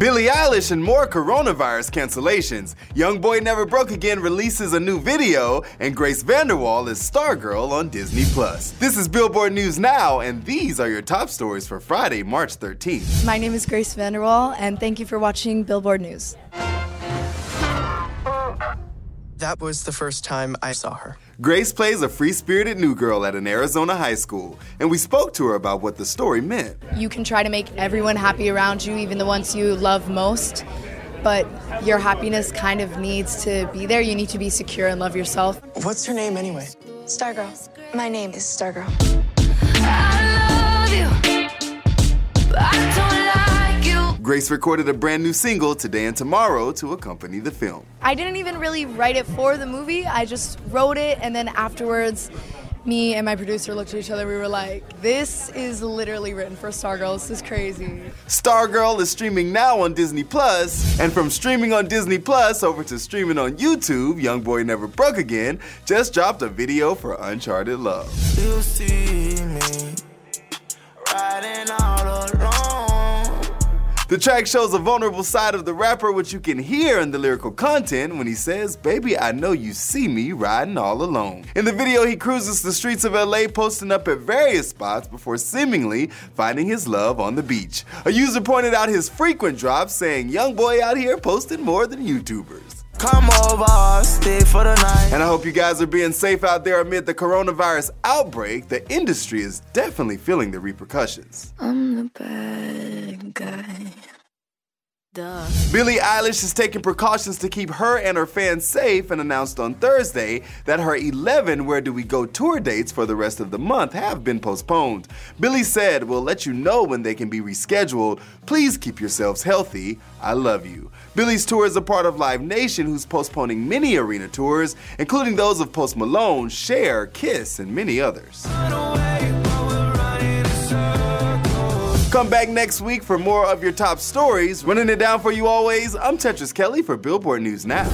Billie Eilish and more coronavirus cancellations. Young Boy Never Broke Again releases a new video, and Grace VanderWaal is Stargirl on Disney Plus. This is Billboard News Now, and these are your top stories for Friday, March 13th. My name is Grace VanderWaal, and thank you for watching Billboard News. That was the first time I saw her. Grace plays a free spirited new girl at an Arizona high school, and we spoke to her about what the story meant. You can try to make everyone happy around you, even the ones you love most, but your happiness kind of needs to be there. You need to be secure and love yourself. What's her name anyway? Stargirl. My name is Stargirl. Grace recorded a brand new single today and tomorrow to accompany the film. I didn't even really write it for the movie, I just wrote it, and then afterwards, me and my producer looked at each other. We were like, this is literally written for Stargirl. This is crazy. Stargirl is streaming now on Disney Plus, and from streaming on Disney Plus over to streaming on YouTube, Young Boy Never Broke Again just dropped a video for Uncharted Love. The track shows a vulnerable side of the rapper, which you can hear in the lyrical content when he says, Baby, I know you see me riding all alone. In the video, he cruises the streets of LA, posting up at various spots before seemingly finding his love on the beach. A user pointed out his frequent drops, saying, Young boy out here posting more than YouTubers. Come over, stay for the night. And I hope you guys are being safe out there amid the coronavirus outbreak. The industry is definitely feeling the repercussions. I'm the bad guy. Duh. Billie Eilish is taking precautions to keep her and her fans safe and announced on Thursday that her 11 Where Do We Go tour dates for the rest of the month have been postponed. Billie said, We'll let you know when they can be rescheduled. Please keep yourselves healthy. I love you. Billie's tour is a part of Live Nation, who's postponing many arena tours, including those of Post Malone, Cher, Kiss, and many others. Come back next week for more of your top stories. Running it down for you always, I'm Tetris Kelly for Billboard News Now.